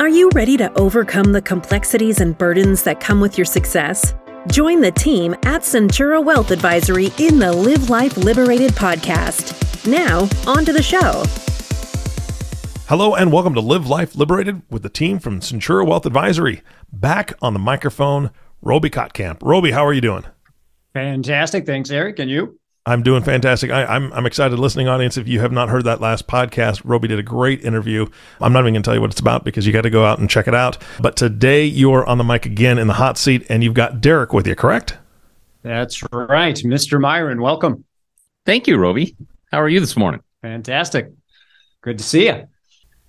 Are you ready to overcome the complexities and burdens that come with your success? Join the team at Centura Wealth Advisory in the Live Life Liberated podcast. Now, on to the show. Hello and welcome to Live Life Liberated with the team from Centura Wealth Advisory. Back on the microphone, Roby Kottkamp. Roby, how are you doing? Fantastic. Thanks, Eric. And you? I'm doing fantastic. I, am I'm, I'm excited, listening audience. If you have not heard that last podcast, Roby did a great interview. I'm not even going to tell you what it's about because you got to go out and check it out. But today you're on the mic again in the hot seat, and you've got Derek with you, correct? That's right, Mr. Myron. Welcome. Thank you, Roby. How are you this morning? Fantastic. Good to see you.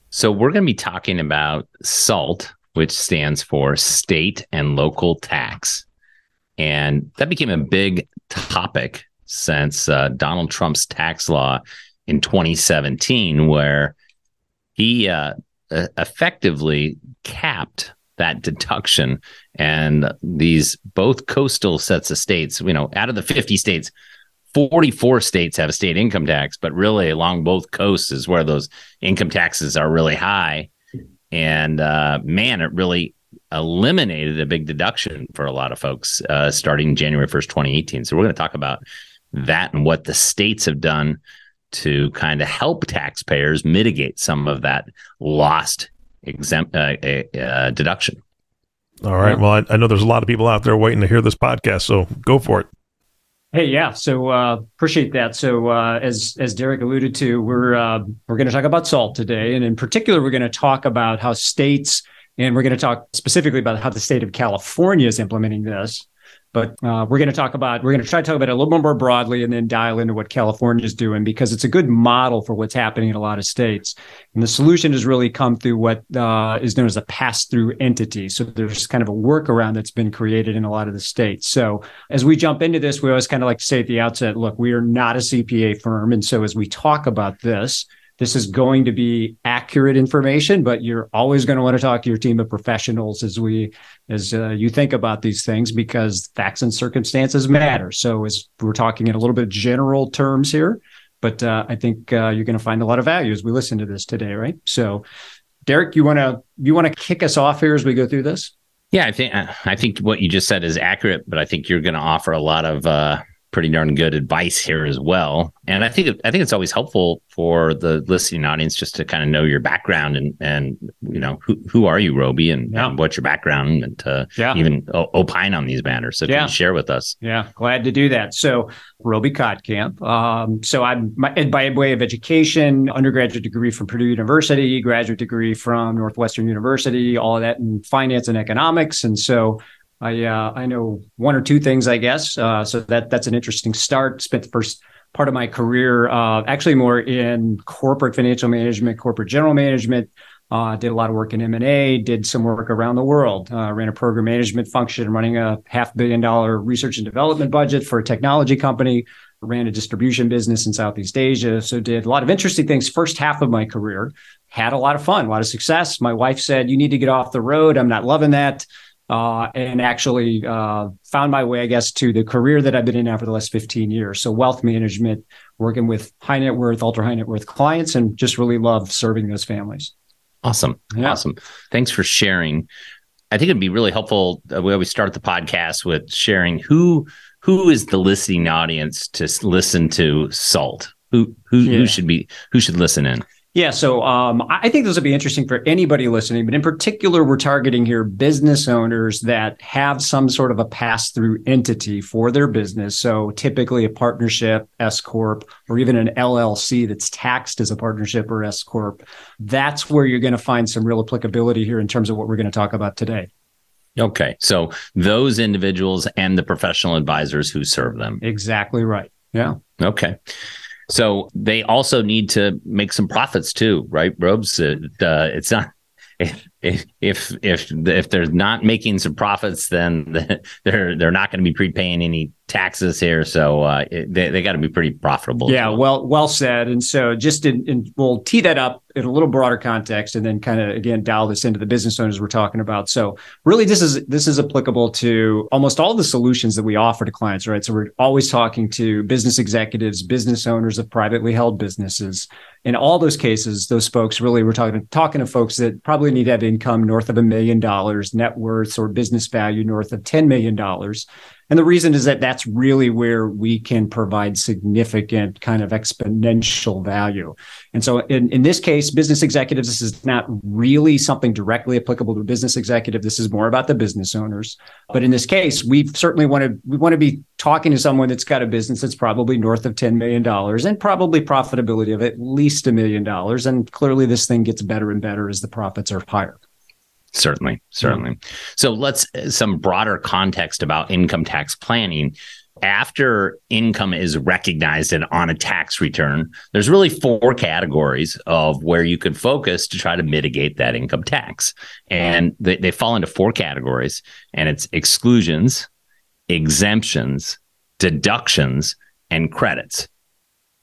So we're going to be talking about SALT, which stands for State and Local Tax. And that became a big topic since uh, Donald Trump's tax law in 2017, where he uh, effectively capped that deduction. And these both coastal sets of states, you know, out of the 50 states, 44 states have a state income tax, but really along both coasts is where those income taxes are really high. And uh, man, it really eliminated a big deduction for a lot of folks uh, starting January 1st, 2018. So we're going to talk about that and what the states have done to kind of help taxpayers mitigate some of that lost exempt uh, uh, deduction. All right. Well, I, I, know there's a lot of people out there waiting to hear this podcast, so go for it. Hey, yeah. So uh, appreciate that. So uh, as as Derek alluded to, we're uh, we're going to talk about salt today, and in particular, we're going to talk about how states, and we're going to talk specifically about how the state of California is implementing this. But uh, we're going to talk about we're going to try to talk about it a little more broadly and then dial into what California is doing because it's a good model for what's happening in a lot of states. And the solution has really come through what uh, is known as a pass-through entity. So there's kind of a workaround that's been created in a lot of the states. So as we jump into this, we always kind of like to say at the outset, look, we are not a CPA firm, and so as we talk about this this is going to be accurate information but you're always going to want to talk to your team of professionals as we as uh, you think about these things because facts and circumstances matter. So as we're talking in a little bit general terms here but uh, i think uh, you're going to find a lot of value as we listen to this today right? So derek you want to you want to kick us off here as we go through this? Yeah i think i think what you just said is accurate but i think you're going to offer a lot of uh, pretty darn good advice here as well. And I think I think it's always helpful for the listening audience just to kind of know your background and and you know who who are you, Roby, and, yeah. and what's your background, and to yeah. even opine on these matters. So can yeah. you share with us? Yeah, glad to do that. So Roby Kottkamp. Um, so I'm my, by way of education, undergraduate degree from Purdue University, graduate degree from Northwestern University, all of that in finance and economics, and so I uh, I know one or two things, I guess. Uh, so that that's an interesting start. Spent the first part of my career uh, actually more in corporate financial management, corporate general management. Uh, did a lot of work in M and A. Did some work around the world. Uh, ran a program management function, running a half billion dollar research and development budget for a technology company. Ran a distribution business in Southeast Asia. So did a lot of interesting things. First half of my career, had a lot of fun, a lot of success. My wife said, "You need to get off the road. I'm not loving that." Uh, and actually uh, found my way, I guess, to the career that I've been in now for the last 15 years. So wealth management, working with high net worth, ultra high net worth clients, and just really love serving those families. Awesome. Yeah. Awesome. Thanks for sharing. I think it'd be really helpful. Uh, we always start the podcast with sharing who who is the listening audience to listen to Salt. Who who yeah. who should be who should listen in? Yeah, so um, I think this will be interesting for anybody listening, but in particular, we're targeting here business owners that have some sort of a pass through entity for their business. So typically a partnership, S Corp, or even an LLC that's taxed as a partnership or S Corp. That's where you're going to find some real applicability here in terms of what we're going to talk about today. Okay. So those individuals and the professional advisors who serve them. Exactly right. Yeah. Okay. So they also need to make some profits too, right, Robes? Uh, it's not if if if if they're not making some profits, then they're they're not going to be prepaying any taxes here, so uh, they they got to be pretty profitable. Yeah, well. well said. And so just in, in, we'll tee that up in a little broader context, and then kind of again dial this into the business owners we're talking about. So really, this is this is applicable to almost all the solutions that we offer to clients, right? So we're always talking to business executives, business owners of privately held businesses. In all those cases, those folks really we're talking talking to folks that probably need to have income north of a million dollars, net worth or business value north of $10 million. And the reason is that that's really where we can provide significant kind of exponential value. And so in, in this case, business executives, this is not really something directly applicable to a business executive. This is more about the business owners. But in this case, we certainly want to we want to be talking to someone that's got a business that's probably north of $10 million and probably profitability of at least a million dollars. And clearly this thing gets better and better as the profits are higher. Certainly, certainly. Mm-hmm. So let's some broader context about income tax planning. After income is recognized and on a tax return, there's really four categories of where you could focus to try to mitigate that income tax. And they, they fall into four categories, and it's exclusions, exemptions, deductions, and credits.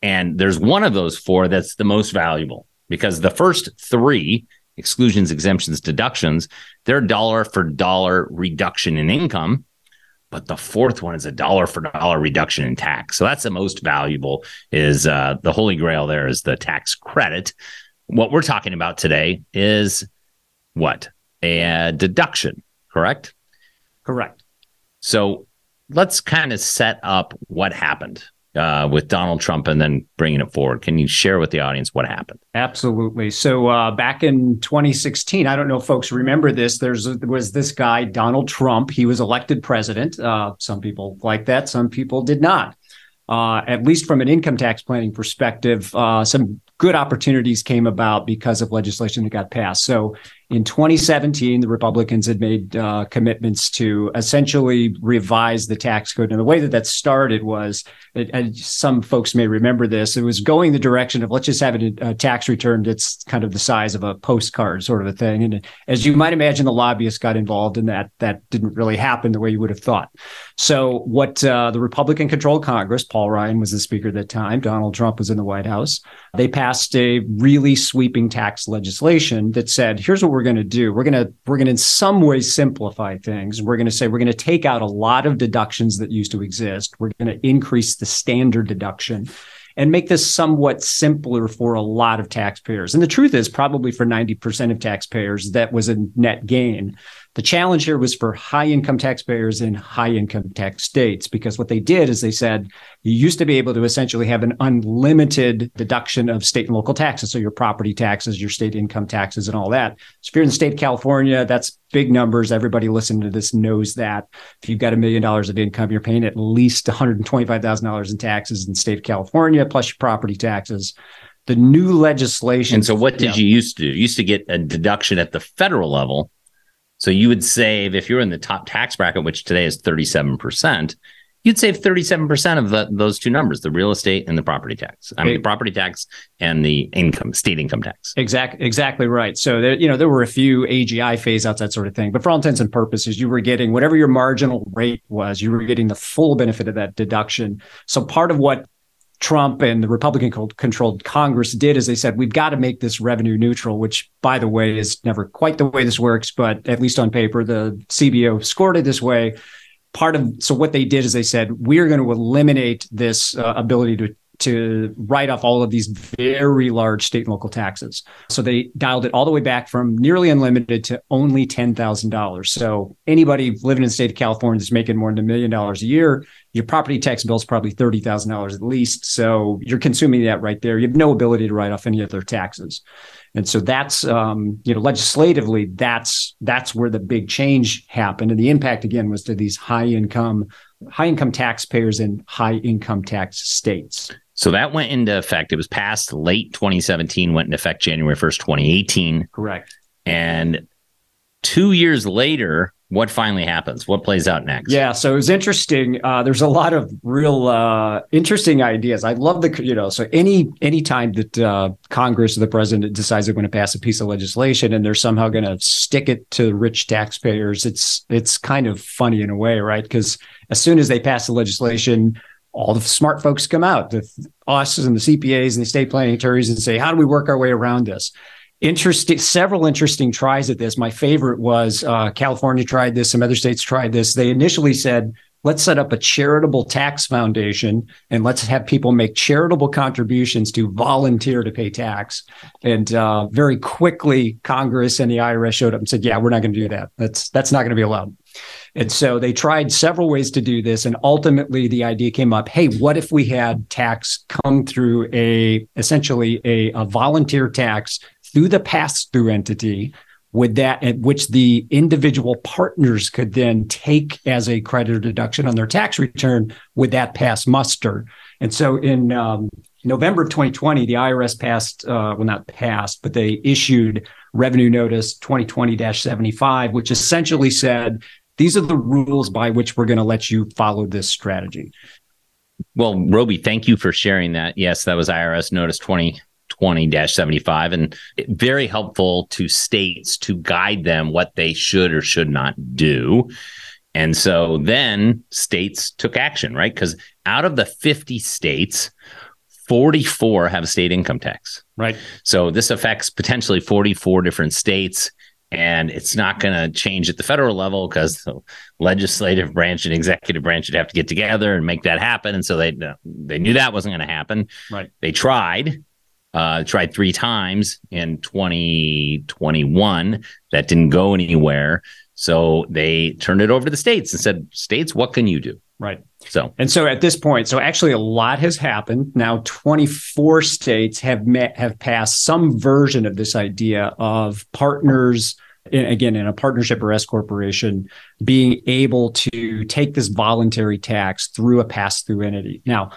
And there's one of those four that's the most valuable because the first three exclusions, exemptions, deductions, they're dollar for dollar reduction in income. But the fourth one is a dollar for dollar reduction in tax. So that's the most valuable is uh, the holy grail there is the tax credit. What we're talking about today is what? A deduction, correct? Correct. So let's kind of set up what happened uh, with Donald Trump and then bringing it forward. Can you share with the audience what happened? Absolutely. So uh, back in 2016, I don't know if folks remember this. There's there was this guy Donald Trump. He was elected president. Uh, some people like that. Some people did not. Uh, at least from an income tax planning perspective, uh, some good opportunities came about because of legislation that got passed. So in 2017, the Republicans had made uh, commitments to essentially revise the tax code. And the way that that started was, and some folks may remember this, it was going the direction of let's just have a, a tax return that's kind of the size of a postcard, sort of a thing. And as you might imagine, the lobbyists got involved in that. That didn't really happen the way you would have thought. So what uh, the Republican-controlled Congress, Paul Ryan was the speaker at that time, Donald Trump was in the White House. They passed passed a really sweeping tax legislation that said, here's what we're going to do. We're going to we're going to in some way simplify things. We're going to say we're going to take out a lot of deductions that used to exist. We're going to increase the standard deduction and make this somewhat simpler for a lot of taxpayers. And the truth is, probably for 90% of taxpayers, that was a net gain. The challenge here was for high income taxpayers in high income tax states, because what they did is they said you used to be able to essentially have an unlimited deduction of state and local taxes. So your property taxes, your state income taxes, and all that. So if you're in the state of California, that's big numbers. Everybody listening to this knows that. If you've got a million dollars of income, you're paying at least $125,000 in taxes in the state of California, plus your property taxes the new legislation. And so, what did yeah. you used to do? You used to get a deduction at the federal level so you would save if you're in the top tax bracket, which today is 37%, you'd save 37% of the, those two numbers, the real estate and the property tax. I mean, the property tax and the income, state income tax. Exactly, exactly right. So there, you know, there were a few AGI phase outs, that sort of thing. But for all intents and purposes, you were getting whatever your marginal rate was, you were getting the full benefit of that deduction. So part of what Trump and the Republican controlled Congress did is they said, we've got to make this revenue neutral, which, by the way, is never quite the way this works, but at least on paper, the CBO scored it this way. Part of so what they did is they said, we're going to eliminate this uh, ability to to write off all of these very large state and local taxes. So they dialed it all the way back from nearly unlimited to only $10,000. So anybody living in the state of California that's making more than a million dollars a year, your property tax bill is probably $30,000 at least. So you're consuming that right there. You have no ability to write off any other taxes. And so that's, um, you know, legislatively, that's, that's where the big change happened. And the impact again was to these high income, high income taxpayers in high income tax states. So that went into effect. It was passed late 2017, went into effect January 1st, 2018. Correct. And two years later, what finally happens? What plays out next? Yeah, so it was interesting. Uh, there's a lot of real uh, interesting ideas. I love the you know so any any time that uh, Congress or the president decides they're going to pass a piece of legislation and they're somehow going to stick it to rich taxpayers, it's it's kind of funny in a way, right? Because as soon as they pass the legislation, all the smart folks come out, the us and the CPAs and the estate planning attorneys, and say, how do we work our way around this? Interesting, several interesting tries at this. My favorite was uh, California tried this. Some other states tried this. They initially said let's set up a charitable tax foundation and let's have people make charitable contributions to volunteer to pay tax. And uh, very quickly, Congress and the IRS showed up and said, "Yeah, we're not going to do that. That's that's not going to be allowed." And so they tried several ways to do this, and ultimately the idea came up: Hey, what if we had tax come through a essentially a, a volunteer tax through the pass-through entity? with that at which the individual partners could then take as a credit or deduction on their tax return would that pass muster and so in um, november of 2020 the irs passed uh, well not passed but they issued revenue notice 2020-75 which essentially said these are the rules by which we're going to let you follow this strategy well roby thank you for sharing that yes that was irs notice 20 20-75 and very helpful to states to guide them what they should or should not do. And so then states took action, right? Because out of the 50 states, 44 have state income tax. Right. So this affects potentially 44 different states. And it's not going to change at the federal level because the legislative branch and executive branch would have to get together and make that happen. And so they they knew that wasn't going to happen. Right. They tried, uh, tried three times in 2021. That didn't go anywhere. So they turned it over to the states and said, States, what can you do? Right. So, and so at this point, so actually a lot has happened. Now, 24 states have met, have passed some version of this idea of partners, again, in a partnership or S corporation, being able to take this voluntary tax through a pass through entity. Now,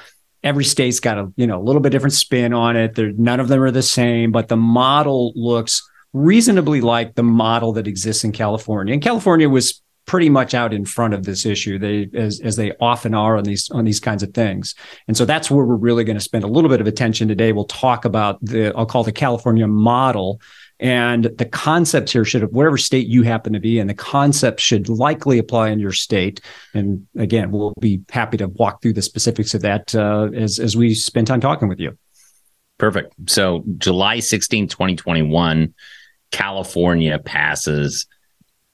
every state's got a you know a little bit different spin on it. They're, none of them are the same, but the model looks reasonably like the model that exists in California. And California was pretty much out in front of this issue they as, as they often are on these on these kinds of things and so that's where we're really going to spend a little bit of attention today we'll talk about the i'll call the california model and the concepts here should have whatever state you happen to be in, the concept should likely apply in your state. And again, we'll be happy to walk through the specifics of that uh, as, as we spend time talking with you. Perfect. So July 16, 2021, California passes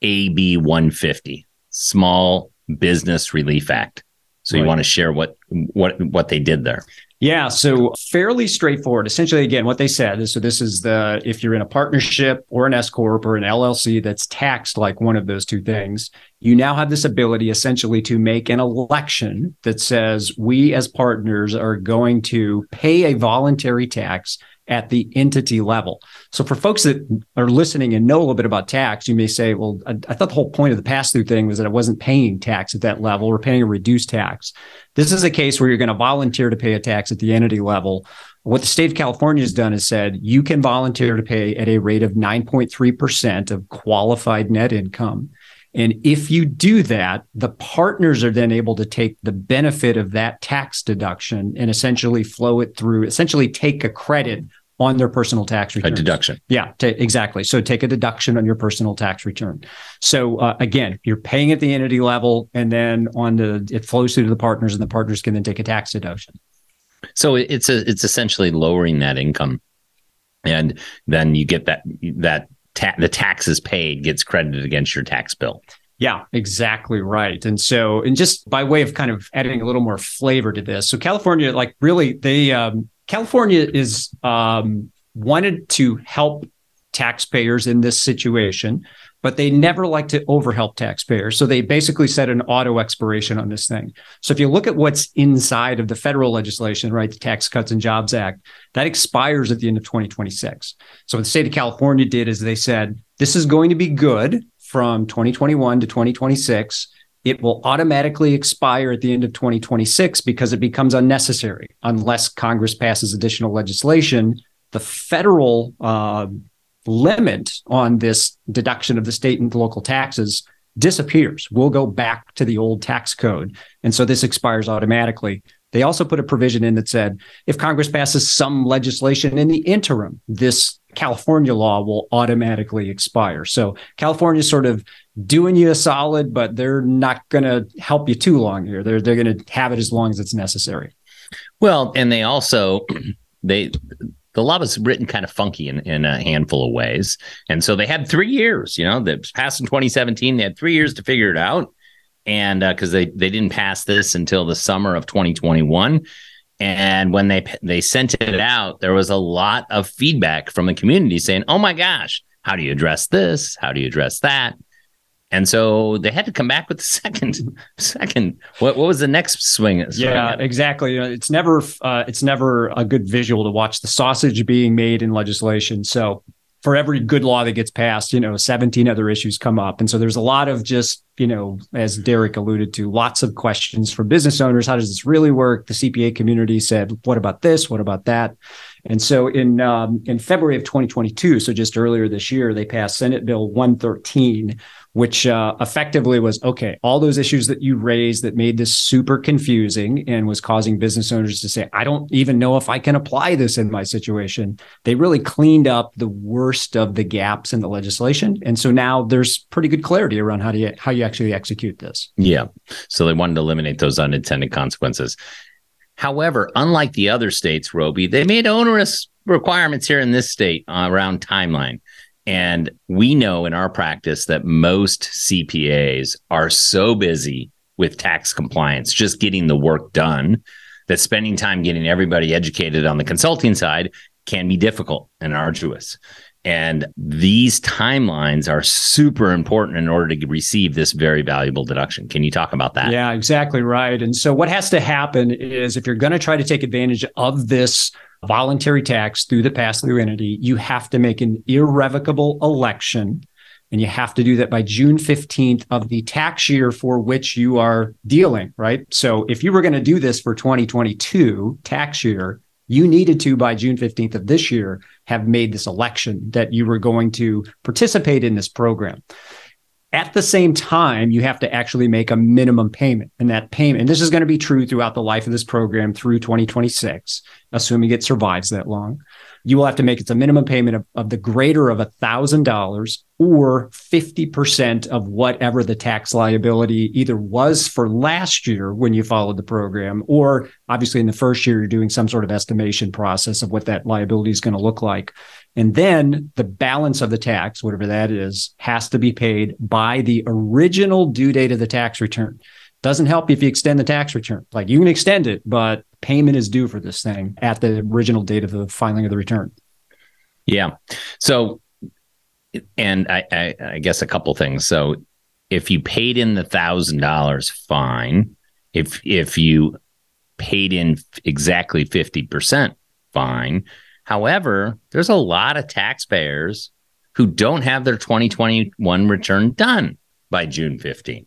AB 150, Small Business Relief Act. So right. you want to share what what what they did there? Yeah, so fairly straightforward. Essentially, again, what they said is so this is the if you're in a partnership or an S corp or an LLC that's taxed like one of those two things, you now have this ability essentially to make an election that says we as partners are going to pay a voluntary tax at the entity level. So for folks that are listening and know a little bit about tax, you may say, well, I, I thought the whole point of the pass through thing was that I wasn't paying tax at that level or paying a reduced tax. This is a case where you're going to volunteer to pay a tax at the entity level. What the state of California has done is said you can volunteer to pay at a rate of 9.3% of qualified net income. And if you do that, the partners are then able to take the benefit of that tax deduction and essentially flow it through, essentially take a credit on their personal tax return. A deduction. Yeah, t- exactly. So take a deduction on your personal tax return. So uh, again, you're paying at the entity level, and then on the it flows through to the partners, and the partners can then take a tax deduction. So it's a it's essentially lowering that income, and then you get that that ta- the taxes paid gets credited against your tax bill. Yeah, exactly right. And so, and just by way of kind of adding a little more flavor to this, so California, like really, they um, California is um, wanted to help taxpayers in this situation, but they never like to overhelp taxpayers. So they basically set an auto expiration on this thing. So if you look at what's inside of the federal legislation, right, the Tax Cuts and Jobs Act, that expires at the end of 2026. So what the state of California did is they said, this is going to be good from 2021 to 2026 it will automatically expire at the end of 2026 because it becomes unnecessary unless Congress passes additional legislation. The federal uh, limit on this deduction of the state and local taxes disappears. We'll go back to the old tax code. And so this expires automatically. They also put a provision in that said if Congress passes some legislation in the interim, this California law will automatically expire. So California's sort of doing you a solid, but they're not going to help you too long here. They're they're going to have it as long as it's necessary. Well, and they also they the law was written kind of funky in, in a handful of ways. And so they had three years, you know, that passed in 2017. They had three years to figure it out. and because uh, they they didn't pass this until the summer of 2021 and when they they sent it out there was a lot of feedback from the community saying oh my gosh how do you address this how do you address that and so they had to come back with the second second what, what was the next swing yeah exactly it's never uh, it's never a good visual to watch the sausage being made in legislation so for every good law that gets passed, you know, 17 other issues come up. And so there's a lot of just, you know, as Derek alluded to, lots of questions for business owners. How does this really work? The CPA community said, what about this? What about that? And so in um, in February of 2022, so just earlier this year, they passed Senate Bill 113, which uh, effectively was okay. All those issues that you raised that made this super confusing and was causing business owners to say, "I don't even know if I can apply this in my situation." They really cleaned up the worst of the gaps in the legislation, and so now there's pretty good clarity around how do you how you actually execute this. Yeah, so they wanted to eliminate those unintended consequences. However, unlike the other states, Roby, they made onerous requirements here in this state uh, around timeline. And we know in our practice that most CPAs are so busy with tax compliance, just getting the work done, that spending time getting everybody educated on the consulting side can be difficult and arduous. And these timelines are super important in order to receive this very valuable deduction. Can you talk about that? Yeah, exactly right. And so, what has to happen is if you're going to try to take advantage of this voluntary tax through the pass through entity, you have to make an irrevocable election. And you have to do that by June 15th of the tax year for which you are dealing, right? So, if you were going to do this for 2022 tax year, you needed to by June 15th of this year have made this election that you were going to participate in this program. At the same time, you have to actually make a minimum payment. And that payment, and this is going to be true throughout the life of this program through 2026, assuming it survives that long you will have to make it's a minimum payment of, of the greater of a thousand dollars or 50% of whatever the tax liability either was for last year when you followed the program, or obviously in the first year, you're doing some sort of estimation process of what that liability is going to look like. And then the balance of the tax, whatever that is, has to be paid by the original due date of the tax return. Doesn't help if you extend the tax return. Like you can extend it, but payment is due for this thing at the original date of the filing of the return. Yeah. So, and I, I, I guess a couple things. So, if you paid in the thousand dollars, fine. If if you paid in exactly fifty percent, fine. However, there's a lot of taxpayers who don't have their 2021 return done by June 15th.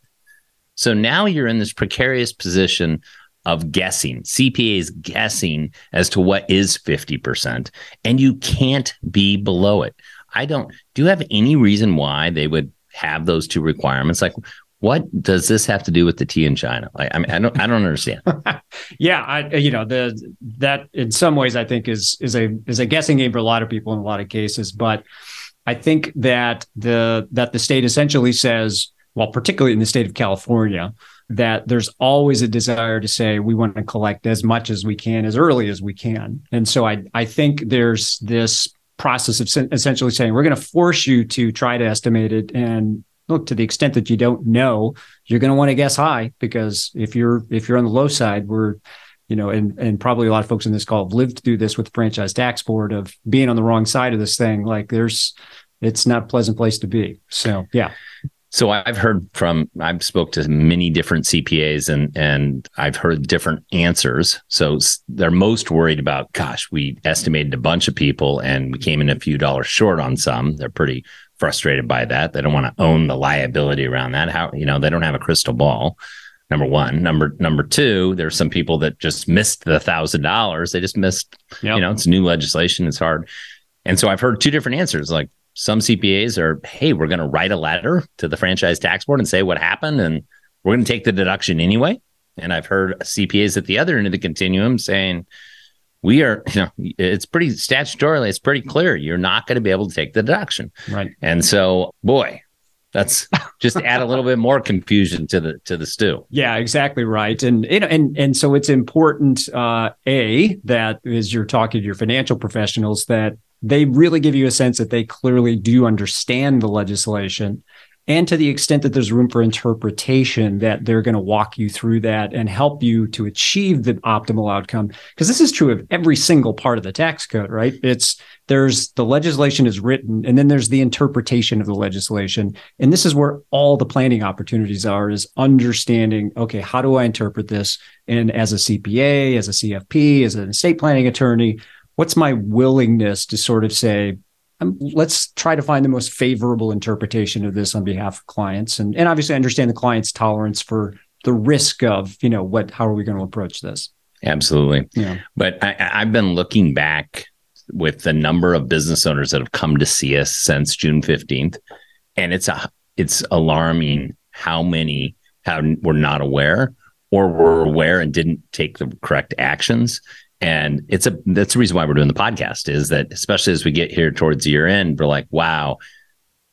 So now you're in this precarious position of guessing. CPA is guessing as to what is 50%, and you can't be below it. I don't, do you have any reason why they would have those two requirements? Like, what does this have to do with the tea in China? Like, I mean, I don't, I don't understand. yeah, I, you know, the that in some ways I think is is a is a guessing game for a lot of people in a lot of cases. But I think that the that the state essentially says well, particularly in the state of California, that there's always a desire to say we want to collect as much as we can as early as we can. And so I I think there's this process of essentially saying we're going to force you to try to estimate it. And look to the extent that you don't know you're going to want to guess high because if you're if you're on the low side we're you know and and probably a lot of folks in this call have lived through this with the franchise tax board of being on the wrong side of this thing. Like there's it's not a pleasant place to be. So yeah so I've heard from I've spoke to many different CPAs and and I've heard different answers. So they're most worried about gosh, we estimated a bunch of people and we came in a few dollars short on some. They're pretty frustrated by that. They don't want to own the liability around that. How you know, they don't have a crystal ball. Number one, number number two, there's some people that just missed the thousand dollars. They just missed, yep. you know, it's new legislation. It's hard. And so I've heard two different answers. Like some CPAs are, hey, we're going to write a letter to the franchise tax board and say what happened, and we're going to take the deduction anyway. And I've heard CPAs at the other end of the continuum saying, we are, you know, it's pretty statutorily, it's pretty clear you're not going to be able to take the deduction. Right. And so, boy, that's just add a little bit more confusion to the to the stew. Yeah, exactly right. And you know, and and so it's important, uh, a that as you're talking to your financial professionals, that they really give you a sense that they clearly do understand the legislation and to the extent that there's room for interpretation that they're going to walk you through that and help you to achieve the optimal outcome. Because this is true of every single part of the tax code right? It's there's the legislation is written and then there's the interpretation of the legislation. And this is where all the planning opportunities are is understanding okay how do i interpret this? And as a cpa as a cfp as an estate planning attorney what's my willingness to sort of say um, let's try to find the most favorable interpretation of this on behalf of clients? And, and obviously understand the client's tolerance for the risk of you know what how are we going to approach this? Absolutely. Yeah. But I, i've been looking back with the number of business owners that have come to see us since june 15th and it's a it's alarming how many how were not aware or were aware and didn't take the correct actions and it's a that's the reason why we're doing the podcast is that especially as we get here towards year end, we're like, wow,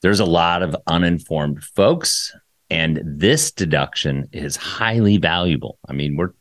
there's a lot of uninformed folks and this deduction is highly valuable. I mean, we're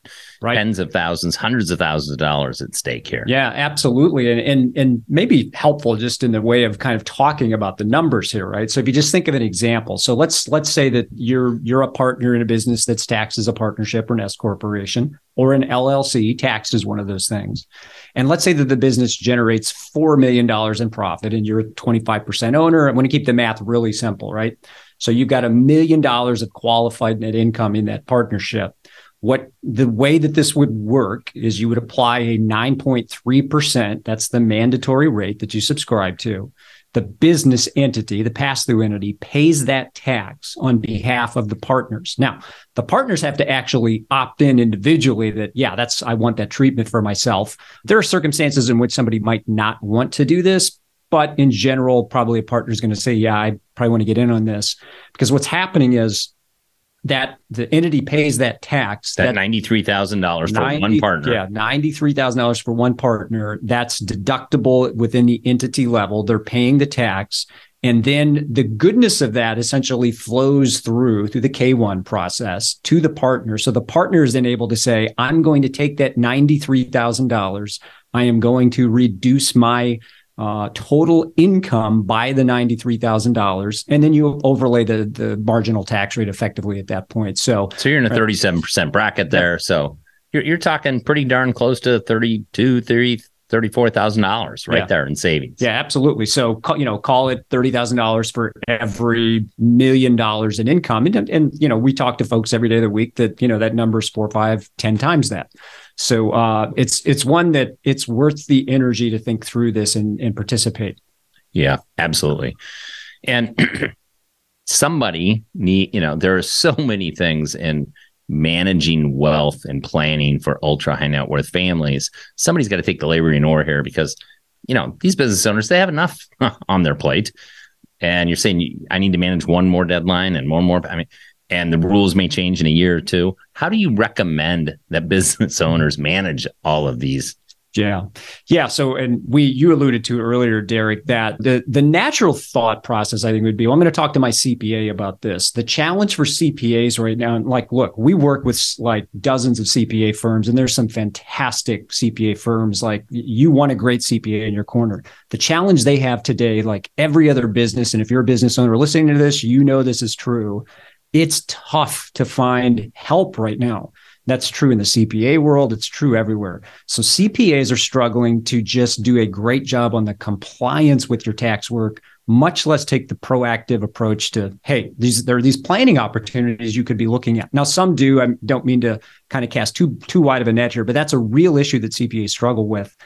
right. tens of thousands, hundreds of thousands of dollars at stake here. Yeah, absolutely. And, and and maybe helpful just in the way of kind of talking about the numbers here, right? So if you just think of an example. So let's let's say that you're you're a partner in a business that's taxed as a partnership or an S corporation or an LLC, taxed as one of those things. And let's say that the business generates $4 million in profit and you're a 25% owner. I'm going to keep the math really simple, right? So you've got a million dollars of qualified net income in that partnership. What the way that this would work is you would apply a 9.3%. That's the mandatory rate that you subscribe to. The business entity, the pass through entity, pays that tax on behalf of the partners. Now, the partners have to actually opt in individually that, yeah, that's, I want that treatment for myself. There are circumstances in which somebody might not want to do this, but in general, probably a partner is going to say, yeah, I probably want to get in on this. Because what's happening is that the entity pays that tax. That, that $93,000 for one partner. Yeah, $93,000 for one partner. That's deductible within the entity level. They're paying the tax. And then the goodness of that essentially flows through through the K1 process to the partner. So the partner is then able to say, I'm going to take that $93,000. I am going to reduce my uh, total income by the $93,000. And then you overlay the, the marginal tax rate effectively at that point. So, so you're in a 37% bracket there. So you're, you're talking pretty darn close to 32, 30, $34,000 right yeah. there in savings. Yeah, absolutely. So, you know, call it $30,000 for every million dollars in income. And, and, you know, we talk to folks every day of the week that, you know, that number's four, five, ten times that. So uh, it's it's one that it's worth the energy to think through this and, and participate. Yeah, absolutely. And somebody need you know there are so many things in managing wealth and planning for ultra high net worth families. Somebody's got to take the laboring oar here because you know these business owners they have enough on their plate. And you're saying I need to manage one more deadline and more and more. I mean, and the rules may change in a year or two. How do you recommend that business owners manage all of these? Yeah. Yeah. So, and we, you alluded to earlier, Derek, that the, the natural thought process, I think, would be, well, I'm going to talk to my CPA about this. The challenge for CPAs right now, and like, look, we work with like dozens of CPA firms, and there's some fantastic CPA firms. Like, you want a great CPA in your corner. The challenge they have today, like every other business, and if you're a business owner listening to this, you know this is true, it's tough to find help right now. That's true in the CPA world. It's true everywhere. So CPAs are struggling to just do a great job on the compliance with your tax work, much less take the proactive approach to, hey, these there are these planning opportunities you could be looking at. Now, some do. I don't mean to kind of cast too too wide of a net here, but that's a real issue that CPAs struggle with.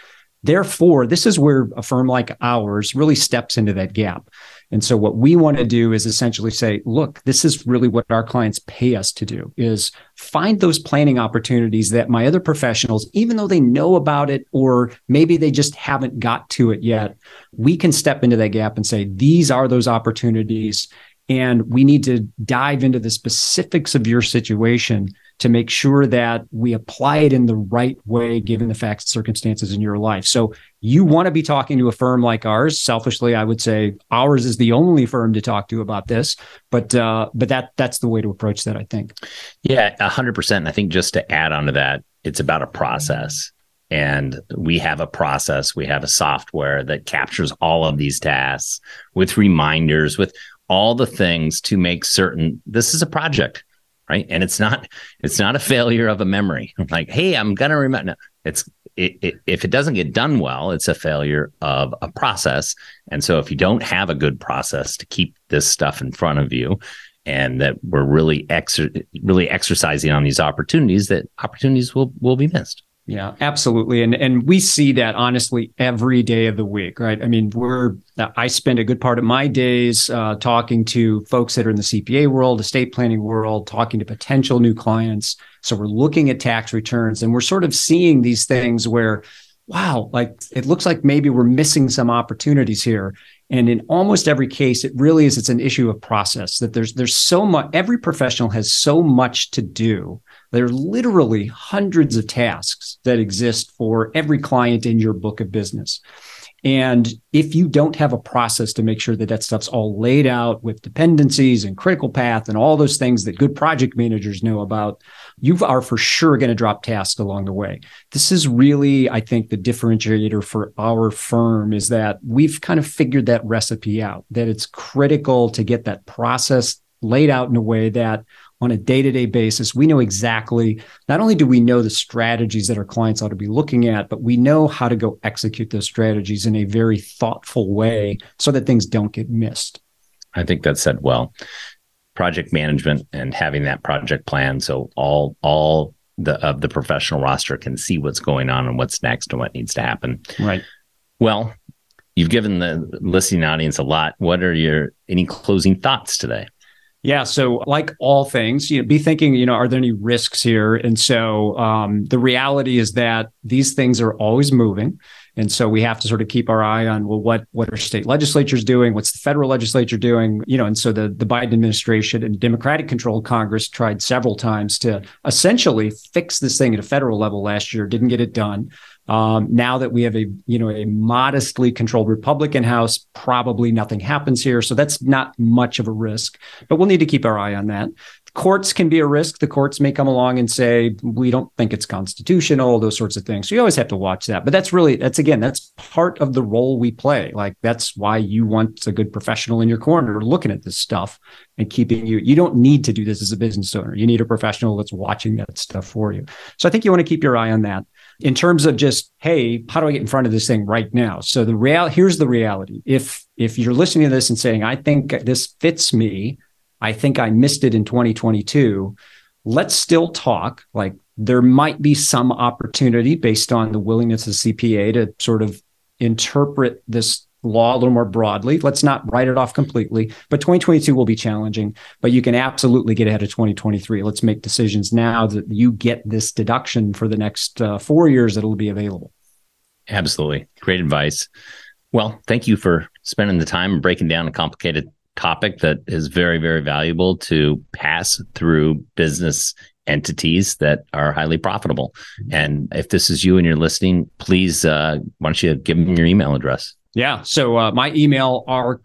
Therefore, this is where a firm like ours really steps into that gap. And so what we want to do is essentially say, look, this is really what our clients pay us to do is find those planning opportunities that my other professionals, even though they know about it, or maybe they just haven't got to it yet, we can step into that gap and say, these are those opportunities. And we need to dive into the specifics of your situation to make sure that we apply it in the right way given the facts and circumstances in your life. So you want to be talking to a firm like ours. Selfishly, I would say ours is the only firm to talk to about this, but uh, but that that's the way to approach that. I think. Yeah, hundred percent. I think just to add on to that, it's about a process. And we have a process, we have a software that captures all of these tasks with reminders, with all the things to make certain this is a project, right? And it's not it's not a failure of a memory. Like, hey, I'm gonna remember. No, it's it, it, if it doesn't get done well, it's a failure of a process. And so, if you don't have a good process to keep this stuff in front of you, and that we're really exer- really exercising on these opportunities, that opportunities will will be missed. Yeah, absolutely. And and we see that honestly every day of the week, right? I mean, we're I spend a good part of my days uh, talking to folks that are in the CPA world, estate planning world, talking to potential new clients. So we're looking at tax returns and we're sort of seeing these things where wow, like it looks like maybe we're missing some opportunities here. And in almost every case, it really is it's an issue of process that there's there's so much every professional has so much to do there are literally hundreds of tasks that exist for every client in your book of business. And if you don't have a process to make sure that that stuff's all laid out with dependencies and critical path and all those things that good project managers know about, you are for sure going to drop tasks along the way. This is really, I think, the differentiator for our firm is that we've kind of figured that recipe out, that it's critical to get that process laid out in a way that on a day to day basis. We know exactly, not only do we know the strategies that our clients ought to be looking at, but we know how to go execute those strategies in a very thoughtful way so that things don't get missed. I think that said well. Project management and having that project plan so all all the of the professional roster can see what's going on and what's next and what needs to happen. Right. Well, you've given the listening audience a lot. What are your any closing thoughts today? Yeah. So, like all things, you know, be thinking, you know, are there any risks here? And so, um, the reality is that these things are always moving, and so we have to sort of keep our eye on well, what what are state legislatures doing? What's the federal legislature doing? You know, and so the the Biden administration and Democratic controlled Congress tried several times to essentially fix this thing at a federal level last year, didn't get it done. Um, now that we have a you know a modestly controlled Republican House, probably nothing happens here, so that's not much of a risk. But we'll need to keep our eye on that. Courts can be a risk. The courts may come along and say we don't think it's constitutional, those sorts of things. So you always have to watch that. But that's really that's again that's part of the role we play. Like that's why you want a good professional in your corner looking at this stuff and keeping you. You don't need to do this as a business owner. You need a professional that's watching that stuff for you. So I think you want to keep your eye on that in terms of just hey how do i get in front of this thing right now? So the real here's the reality. If if you're listening to this and saying i think this fits me i think i missed it in 2022 let's still talk. Like there might be some opportunity based on the willingness of cpa to sort of interpret this law a little more broadly. Let's not write it off completely, but 2022 will be challenging, but you can absolutely get ahead of 2023. Let's make decisions now that you get this deduction for the next uh, four years that'll be available. Absolutely. Great advice. Well, thank you for spending the time and breaking down a complicated topic that is very, very valuable to pass through business entities that are highly profitable. And if this is you and you're listening, please, uh, why don't you give them your email address? Yeah. So uh, my email are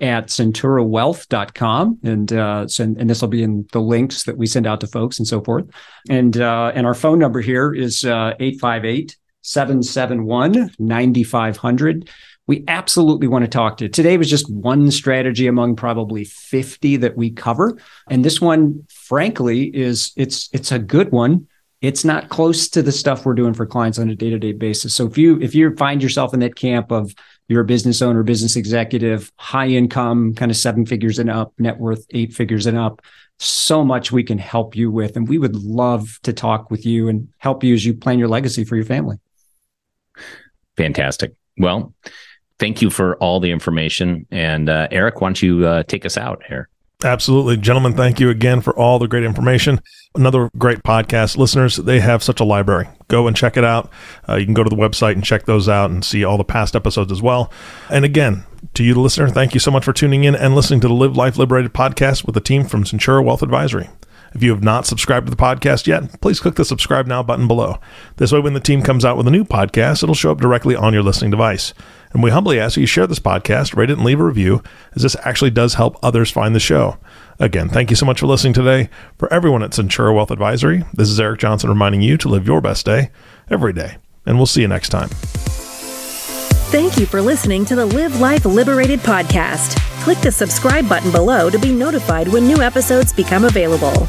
at centurawealth.com. And, uh, so, and this will be in the links that we send out to folks and so forth. And, uh, and our phone number here is uh, 858 771 9500 we absolutely want to talk to. you Today was just one strategy among probably 50 that we cover. And this one, frankly, is it's it's a good one it's not close to the stuff we're doing for clients on a day-to-day basis. So if you if you find yourself in that camp of you're a business owner, business executive, high income, kind of seven figures and up, net worth eight figures and up, so much we can help you with. And we would love to talk with you and help you as you plan your legacy for your family. Fantastic. Well, thank you for all the information. And uh, Eric, why don't you uh, take us out here? Absolutely. Gentlemen, thank you again for all the great information. Another great podcast. Listeners, they have such a library. Go and check it out. Uh, you can go to the website and check those out and see all the past episodes as well. And again, to you, the listener, thank you so much for tuning in and listening to the Live Life Liberated podcast with the team from Centura Wealth Advisory. If you have not subscribed to the podcast yet, please click the subscribe now button below. This way, when the team comes out with a new podcast, it'll show up directly on your listening device. And we humbly ask that you share this podcast, rate it, and leave a review, as this actually does help others find the show. Again, thank you so much for listening today. For everyone at Centura Wealth Advisory, this is Eric Johnson reminding you to live your best day every day. And we'll see you next time. Thank you for listening to the Live Life Liberated podcast. Click the subscribe button below to be notified when new episodes become available.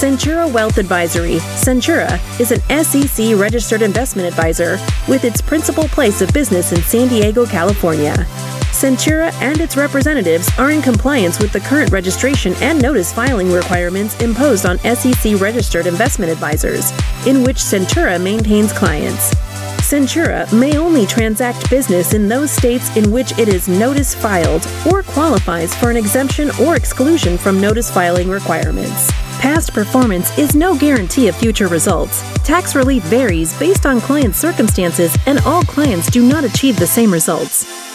Centura Wealth Advisory. Centura is an SEC registered investment advisor with its principal place of business in San Diego, California. Centura and its representatives are in compliance with the current registration and notice filing requirements imposed on SEC registered investment advisors, in which Centura maintains clients. Centura may only transact business in those states in which it is notice filed or qualifies for an exemption or exclusion from notice filing requirements. Past performance is no guarantee of future results. Tax relief varies based on client circumstances, and all clients do not achieve the same results.